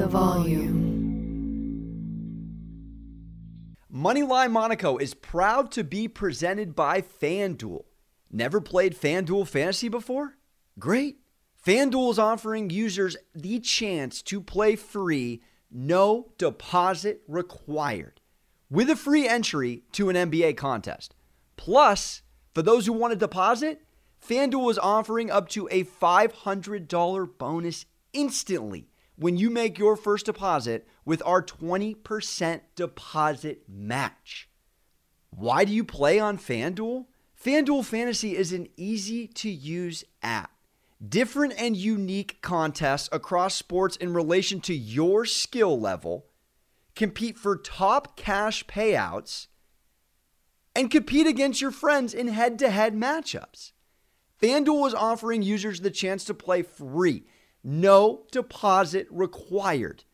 the volume. Moneyline Monaco is proud to be presented by FanDuel. Never played FanDuel Fantasy before? Great. FanDuel is offering users the chance to play free, no deposit required, with a free entry to an NBA contest. Plus, for those who want to deposit, FanDuel is offering up to a $500 bonus instantly when you make your first deposit with our 20% deposit match. Why do you play on FanDuel? FanDuel Fantasy is an easy to use app. Different and unique contests across sports in relation to your skill level, compete for top cash payouts, and compete against your friends in head to head matchups. FanDuel is offering users the chance to play free, no deposit required,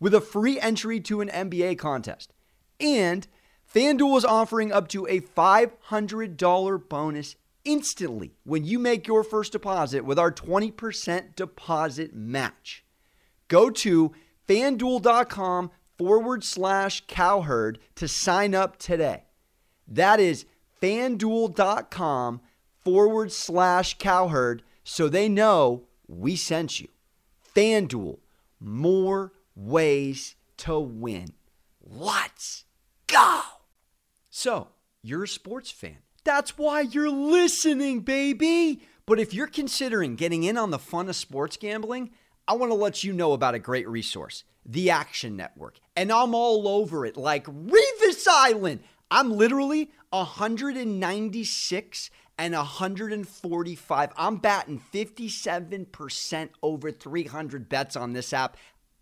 with a free entry to an NBA contest. And FanDuel is offering up to a $500 bonus instantly when you make your first deposit with our 20% deposit match. Go to fanduel.com forward slash cowherd to sign up today. That is fanduel.com forward slash cowherd so they know we sent you. FanDuel, more ways to win. Let's go. So, you're a sports fan. That's why you're listening, baby. But if you're considering getting in on the fun of sports gambling, I want to let you know about a great resource, the Action Network. And I'm all over it like Revis Island. I'm literally 196 and 145. I'm batting 57% over 300 bets on this app.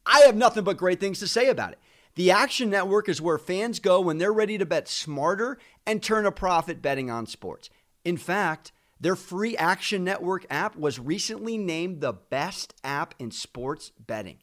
I have nothing but great things to say about it. The Action Network is where fans go when they're ready to bet smarter and turn a profit betting on sports. In fact, their free Action Network app was recently named the best app in sports betting.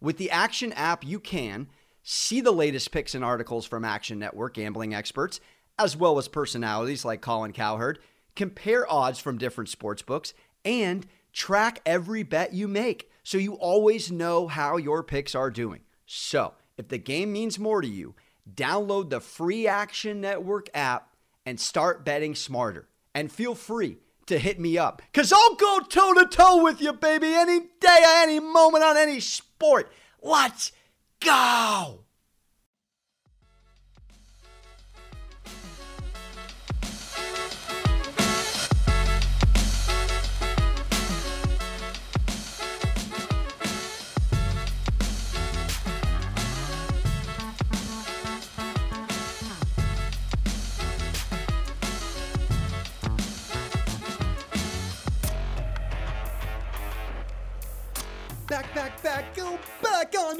With the Action app, you can see the latest picks and articles from Action Network gambling experts, as well as personalities like Colin Cowherd, compare odds from different sports books, and track every bet you make so you always know how your picks are doing. So, if the game means more to you, download the free Action Network app and start betting smarter. And feel free to hit me up because I'll go toe to toe with you, baby, any day, any moment on any sport. Let's go.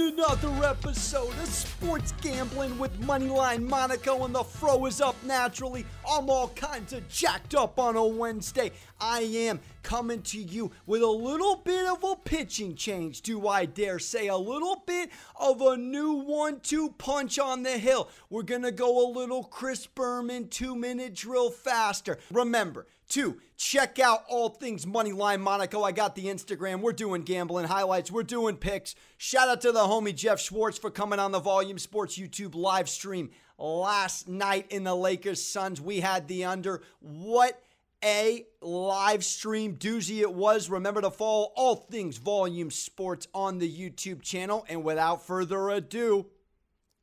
Another episode of Sports Gambling with Moneyline Monaco, and the fro is up naturally. I'm all kinds of jacked up on a Wednesday. I am coming to you with a little bit of a pitching change, do I dare say? A little bit of a new one two punch on the hill. We're gonna go a little Chris Berman two minute drill faster. Remember, Two, check out all things Moneyline Monaco. I got the Instagram. We're doing gambling highlights. We're doing picks. Shout out to the homie Jeff Schwartz for coming on the Volume Sports YouTube live stream last night in the Lakers Suns. We had the under. What a live stream doozy it was. Remember to follow all things Volume Sports on the YouTube channel. And without further ado,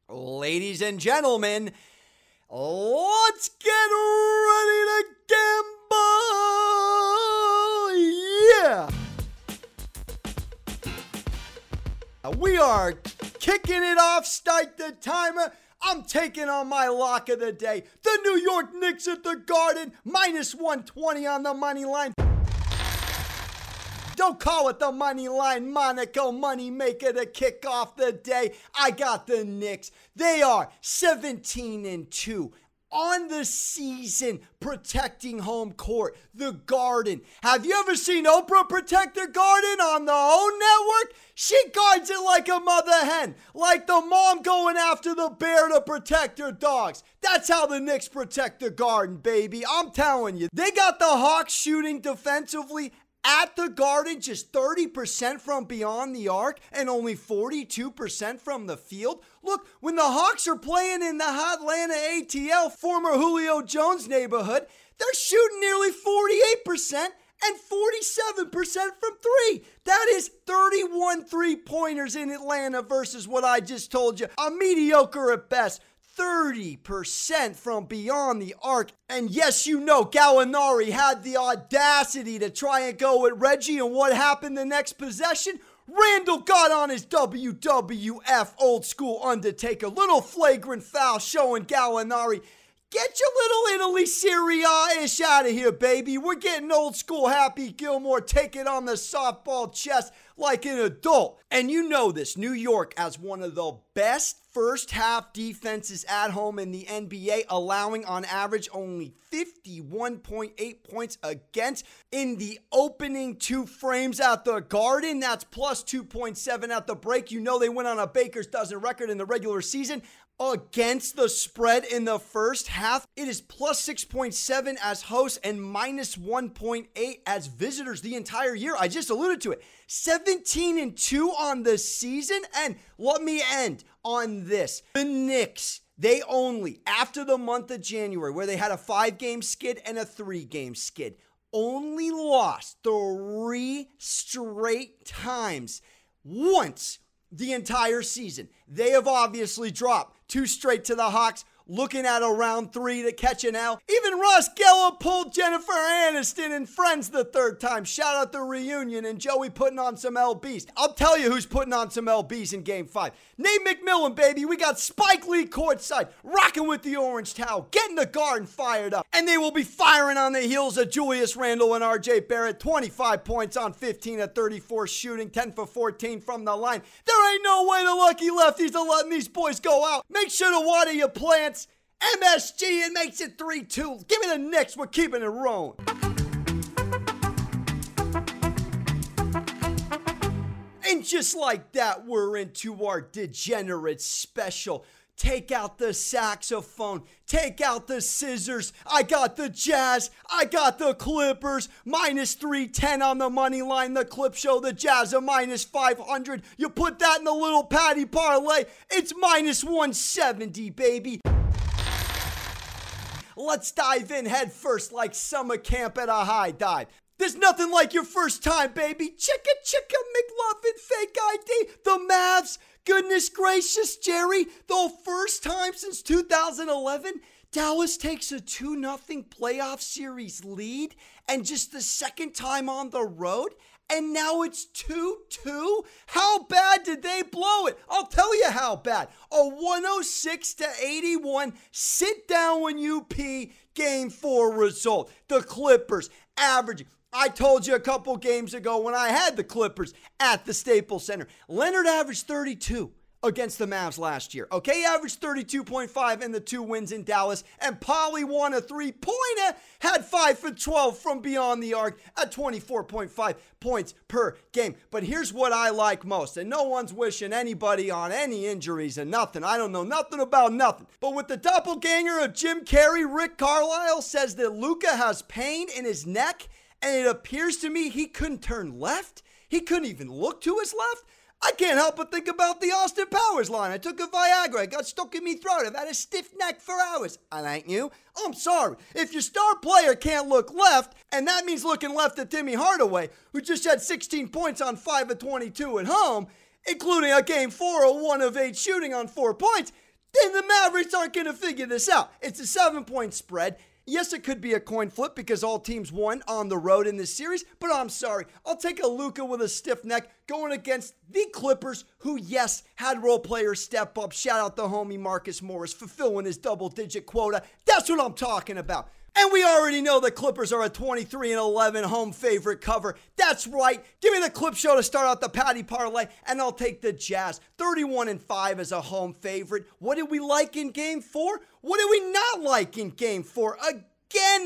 ladies and gentlemen, let's get ready to gamble. Yeah. We are kicking it off. Start the timer. I'm taking on my lock of the day. The New York Knicks at the Garden, minus 120 on the money line. Don't call it the money line Monaco money maker to kick off the day. I got the Knicks. They are 17 and 2 on the season protecting home court, the garden. Have you ever seen Oprah protect her garden on the OWN network? She guards it like a mother hen, like the mom going after the bear to protect her dogs. That's how the Knicks protect the garden, baby. I'm telling you. They got the Hawks shooting defensively at the Garden, just 30% from beyond the arc and only 42% from the field. Look, when the Hawks are playing in the hot Atlanta ATL, former Julio Jones neighborhood, they're shooting nearly 48% and 47% from three. That is 31 three pointers in Atlanta versus what I just told you. A mediocre at best. 30% from beyond the arc. And yes, you know, Gallinari had the audacity to try and go with Reggie. And what happened the next possession? Randle got on his WWF old school Undertaker. Little flagrant foul showing Gallinari Get your little Italy Serie A ish out of here, baby. We're getting old school Happy Gilmore. Take it on the softball chest like an adult. And you know this New York as one of the best first half defenses at home in the NBA, allowing on average only 51.8 points against in the opening two frames at the Garden. That's plus 2.7 at the break. You know they went on a Baker's dozen record in the regular season against the spread in the first half. It is plus 6.7 as hosts and minus 1.8 as visitors the entire year. I just alluded to it. 17 and 2 on the season. And let me end on this. The Knicks, they only, after the month of January, where they had a five game skid and a three game skid, only lost three straight times. Once the entire season. They have obviously dropped two straight to the Hawks, looking at a round three to catch an L. Even Ross Geller pulled Jennifer Aniston and Friends the third time. Shout out the reunion and Joey putting on some LBs. I'll tell you who's putting on some LBs in game five. Nate McMillan, baby. We got Spike Lee courtside, rocking with the orange towel, getting the garden fired up. And they will be firing on the heels of Julius Randle and RJ Barrett. 25 points on 15 at 34 shooting, 10 for 14 from the line. There ain't no way the lucky lefties are letting these boys go out. Make sure to water your plants. MSG, it makes it 3 2. Give me the Knicks. We're keeping it rolling. And just like that, we're into our degenerate special. Take out the saxophone. Take out the scissors. I got the Jazz. I got the Clippers. Minus 310 on the money line. The Clip Show. The Jazz are minus 500. You put that in the little patty parlay. It's minus 170, baby. Let's dive in head first like summer camp at a high dive. There's nothing like your first time, baby. Chicka chicka McLovin fake ID. The Mavs. Goodness gracious, Jerry. The first time since 2011, Dallas takes a 2 0 playoff series lead and just the second time on the road and now it's 2 2? How bad did they blow it? I'll tell you how bad. A 106 to 81 sit down when you pee game four result. The Clippers averaging. I told you a couple games ago when I had the Clippers at the Staples Center. Leonard averaged 32 against the Mavs last year. Okay, averaged 32.5 in the two wins in Dallas, and Polly won a three pointer, had 5 for 12 from beyond the arc at 24.5 points per game. But here's what I like most, and no one's wishing anybody on any injuries and nothing. I don't know nothing about nothing. But with the doppelganger of Jim Carrey, Rick Carlisle says that Luka has pain in his neck, and it appears to me he couldn't turn left. He couldn't even look to his left. I can't help but think about the Austin Powers line. I took a Viagra, it got stuck in me throat. I've had a stiff neck for hours. I ain't you. I'm sorry. If your star player can't look left, and that means looking left at Timmy Hardaway, who just had 16 points on 5 of 22 at home, including a game 4 of 1 of 8 shooting on 4 points, then the Mavericks aren't going to figure this out. It's a 7 point spread. Yes, it could be a coin flip because all teams won on the road in this series, but I'm sorry. I'll take a Luka with a stiff neck going against the Clippers, who, yes, had role players step up. Shout out the homie Marcus Morris fulfilling his double digit quota. That's what I'm talking about. And we already know the Clippers are a 23 and 11 home favorite cover. That's right. Give me the clip show to start out the Patty parlay, and I'll take the Jazz. 31 and 5 as a home favorite. What did we like in game four? What did we not like in game four? Again,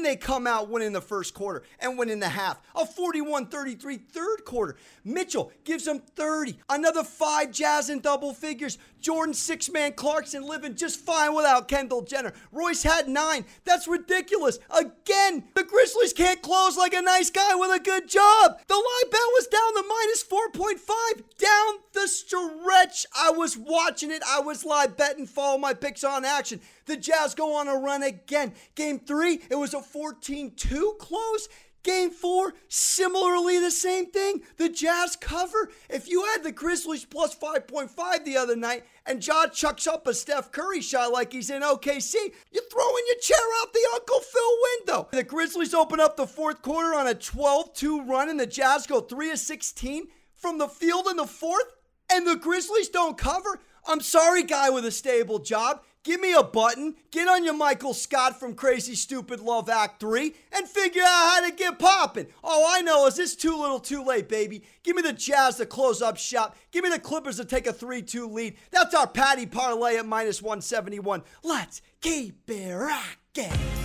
they come out winning the first quarter and winning the half. A 41 33 third quarter. Mitchell gives them 30. Another five Jazz in double figures. Jordan six man Clarkson living just fine without Kendall Jenner. Royce had nine. That's ridiculous. Again, the Grizzlies can't close like a nice guy with a good job. The line bet was down to minus 4.5 down the stretch. I was watching it. I was live betting, follow my picks on action. The Jazz go on a run again. Game three, it was a 14 2 close. Game four, similarly the same thing. The Jazz cover. If you had the Grizzlies plus 5.5 the other night and Ja chucks up a Steph Curry shot like he's in OKC, you're throwing your chair out the Uncle Phil window. The Grizzlies open up the fourth quarter on a 12 2 run and the Jazz go 3 of 16 from the field in the fourth and the Grizzlies don't cover. I'm sorry, guy with a stable job. Give me a button, get on your Michael Scott from Crazy Stupid Love Act 3, and figure out how to get popping. All I know is this too little too late, baby. Give me the Jazz to close up shop. Give me the Clippers to take a 3 2 lead. That's our Patty Parlay at minus 171. Let's keep it rocking.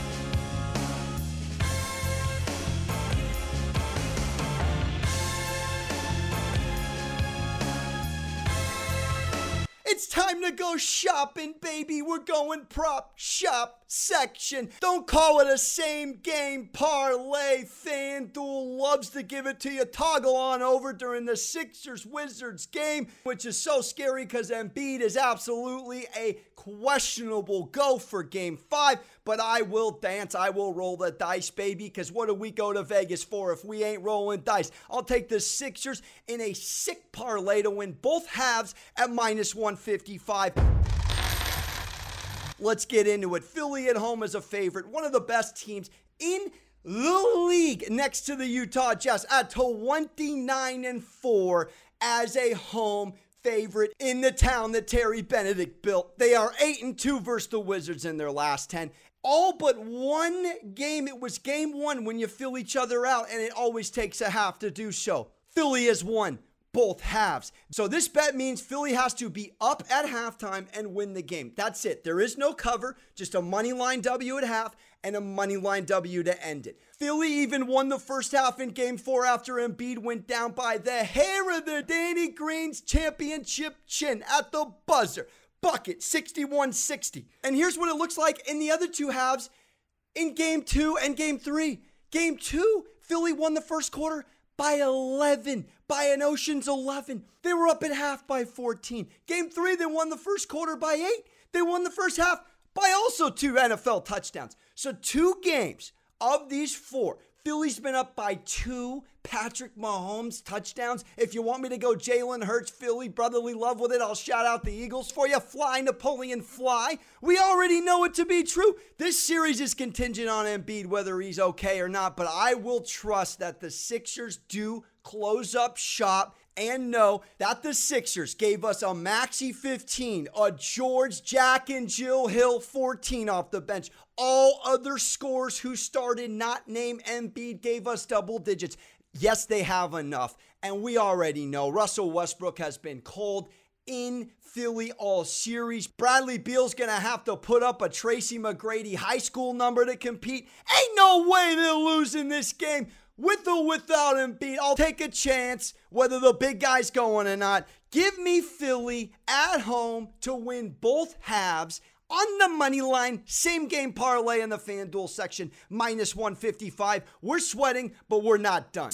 Time to go shopping, baby. We're going prop shop section. Don't call it a same game parlay. FanDuel loves to give it to you. Toggle on over during the Sixers Wizards game, which is so scary because Embiid is absolutely a questionable go for game five. But I will dance. I will roll the dice, baby, because what do we go to Vegas for if we ain't rolling dice? I'll take the Sixers in a sick parlay to win both halves at minus 155. Let's get into it. Philly at home is a favorite, one of the best teams in the league next to the Utah Jazz at 29 and 4 as a home favorite in the town that Terry Benedict built. They are 8 and 2 versus the Wizards in their last 10. All but one game. It was game one when you fill each other out, and it always takes a half to do so. Philly has won both halves. So this bet means Philly has to be up at halftime and win the game. That's it. There is no cover, just a money line W at half and a money line W to end it. Philly even won the first half in game four after Embiid went down by the hair of the Danny Green's championship chin at the buzzer. Bucket 61 60. And here's what it looks like in the other two halves in game two and game three. Game two, Philly won the first quarter by 11, by an Ocean's 11. They were up at half by 14. Game three, they won the first quarter by eight. They won the first half by also two NFL touchdowns. So, two games of these four, Philly's been up by two Patrick Mahomes touchdowns. If you want me to go Jalen Hurts, Philly, brotherly love with it, I'll shout out the Eagles for you. Fly, Napoleon, fly. We already know it to be true. This series is contingent on Embiid, whether he's okay or not, but I will trust that the Sixers do close up shop and know that the Sixers gave us a Maxey 15, a George, Jack, and Jill Hill 14 off the bench. All other scores who started not name Embiid gave us double digits. Yes, they have enough. And we already know Russell Westbrook has been cold in Philly all series. Bradley Beal's gonna have to put up a Tracy McGrady high school number to compete. Ain't no way they're losing this game with or without Embiid. I'll take a chance whether the big guy's going or not. Give me Philly at home to win both halves on the money line. Same game parlay in the FanDuel section, minus 155. We're sweating, but we're not done.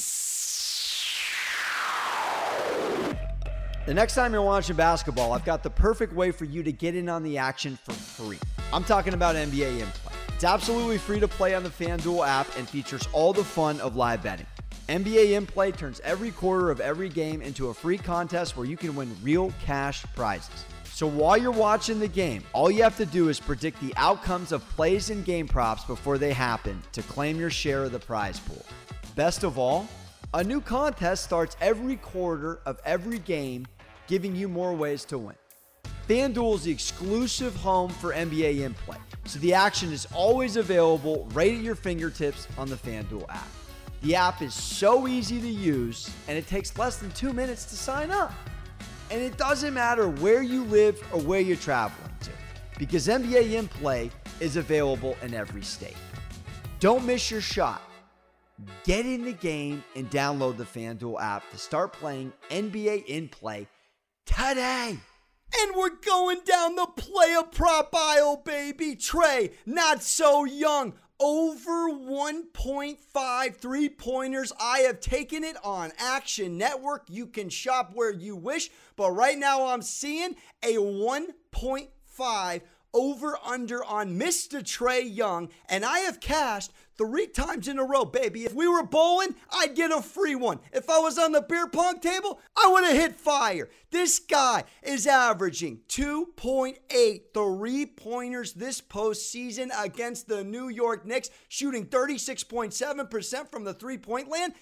The next time you're watching basketball, I've got the perfect way for you to get in on the action for free. I'm talking about NBA play. It's absolutely free to play on the FanDuel app and features all the fun of live betting. NBA in play turns every quarter of every game into a free contest where you can win real cash prizes. So while you're watching the game, all you have to do is predict the outcomes of plays and game props before they happen to claim your share of the prize pool. Best of all, a new contest starts every quarter of every game, giving you more ways to win. FanDuel is the exclusive home for NBA in play, so the action is always available right at your fingertips on the FanDuel app. The app is so easy to use, and it takes less than two minutes to sign up. And it doesn't matter where you live or where you're traveling to, because NBA in play is available in every state. Don't miss your shot. Get in the game and download the FanDuel app to start playing NBA in play today. And we're going down the player prop aisle, baby. Trae, not so young. Over 1.5 three pointers. I have taken it on Action Network. You can shop where you wish, but right now I'm seeing a 1.5 over under on Mr. Trae Young, and I have cashed three times in a row, baby. If we were bowling, I'd get a free one. If I was on the beer pong table, I would have hit fire. This guy is averaging 2.8 three pointers this postseason against the New York Knicks, shooting 36.7% from the three point land.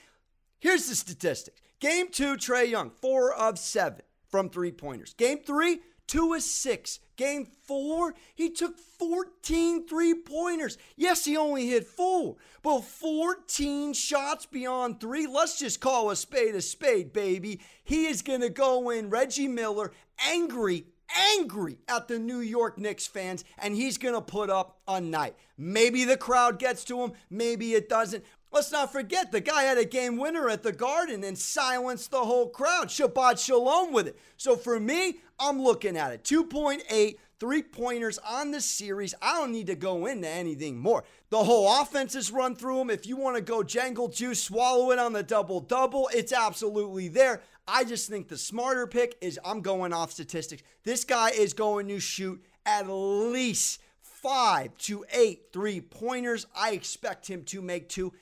Here's the statistics Game two, Trae Young, four of seven from three pointers. Game three, two of six. Game four, he took 14 three pointers. Yes, he only hit four, but 14 shots beyond three. Let's just call a spade a spade, baby. He is going to go in Reggie Miller angry, angry at the New York Knicks fans, and he's going to put up a night. Maybe the crowd gets to him, maybe it doesn't. Let's not forget the guy had a game winner at the Garden and silenced the whole crowd. Shabbat shalom with it. So for me, I'm looking at it 2.8 three pointers on the series. I don't need to go into anything more. The whole offense is run through him. If you want to go jangle juice, swallow it on the double double, it's absolutely there. I just think the smarter pick is I'm going off statistics. This guy is going to shoot at least five to eight three pointers. I expect him to make two.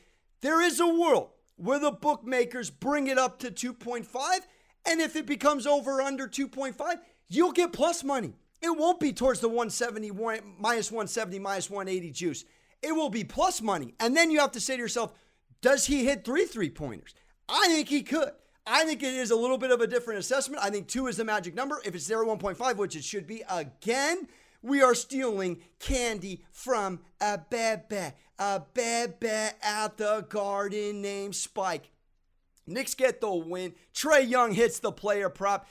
There is a world where the bookmakers bring it up to 2.5, and if it becomes over under 2.5, you'll get plus money. It won't be towards the 170, minus 170, minus 180 juice. It will be plus money. And then you have to say to yourself, does he hit three three pointers? I think he could. I think it is a little bit of a different assessment. I think two is the magic number. If it's there 1.5, which it should be, again, we are stealing candy from a bebe, a bebe at the garden named Spike. Knicks get the win. Trae Young hits the player prop.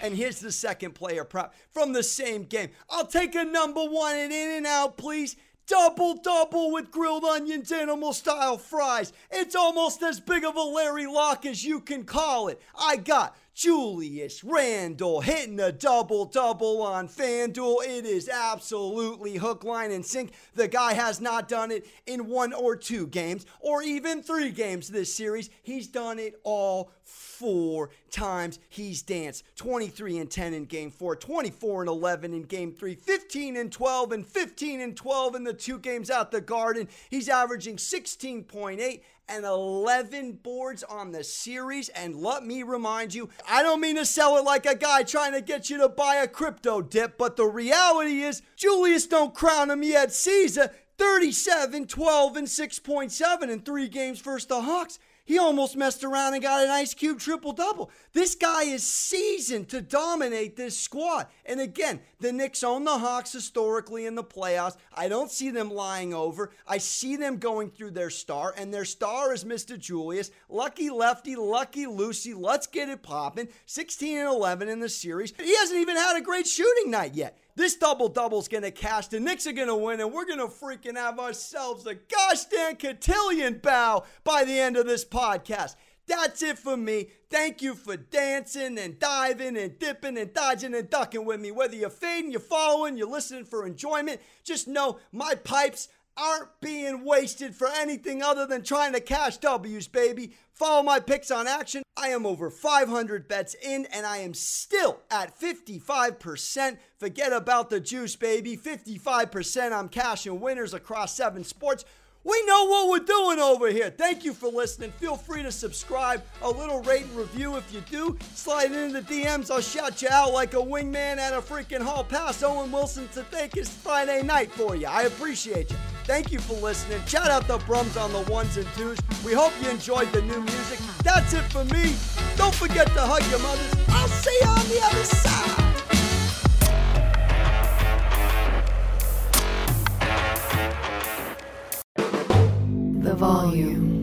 And here's the second player prop from the same game. I'll take a number one and in and out, please. Double double with grilled onions, animal style fries. It's almost as big of a Larry Lock as you can call it. I got Julius Randle hitting a double double on FanDuel. It is absolutely hook, line, and sink. The guy has not done it in one or two games or even three games this series. He's done it all four times. He's danced 23 and 10 in game four, 24 and 11 in game three, 15 and 12, and 15 and 12 in the two games out the Garden. He's averaging 16.8 and 11 boards on the series. And let me remind you, I don't mean to sell it like a guy trying to get you to buy a crypto dip, but the reality is, Julius don't crown him yet. Caesar, 37, 12, and 6.7 in three games versus the Hawks. He almost messed around and got an Ice Cube triple double. This guy is seasoned to dominate this squad. And again, the Knicks own the Hawks historically in the playoffs. I don't see them lying over. I see them going through their star, and their star is Mr. Julius. Lucky lefty, lucky Lucy. Let's get it popping. 16 and 11 in the series. He hasn't even had a great shooting night yet. This double double's gonna cash. The Knicks are gonna win, and we're gonna freaking have ourselves a gosh damn cotillion bow by the end of this podcast. That's it for me. Thank you for dancing and diving and dipping and dodging and ducking with me. Whether you're fading, you're following, you're listening for enjoyment, just know my pipes aren't being wasted for anything other than trying to cash W's, baby. Follow my picks on action. I am over 500 bets in and I am still at 55%. Forget about the juice, baby. 55% I'm cashing winners across seven sports. We know what we're doing over here. Thank you for listening. Feel free to subscribe, a little rate and review if you do. Slide into the DMs. I'll shout you out like a wingman at a freaking hall pass. Owen Wilson to thank it's Friday night for you. I appreciate you. Thank you for listening. Shout out the Brums on the ones and twos. We hope you enjoyed the new music. That's it for me. Don't forget to hug your mothers. I'll see you on the other side. Volume.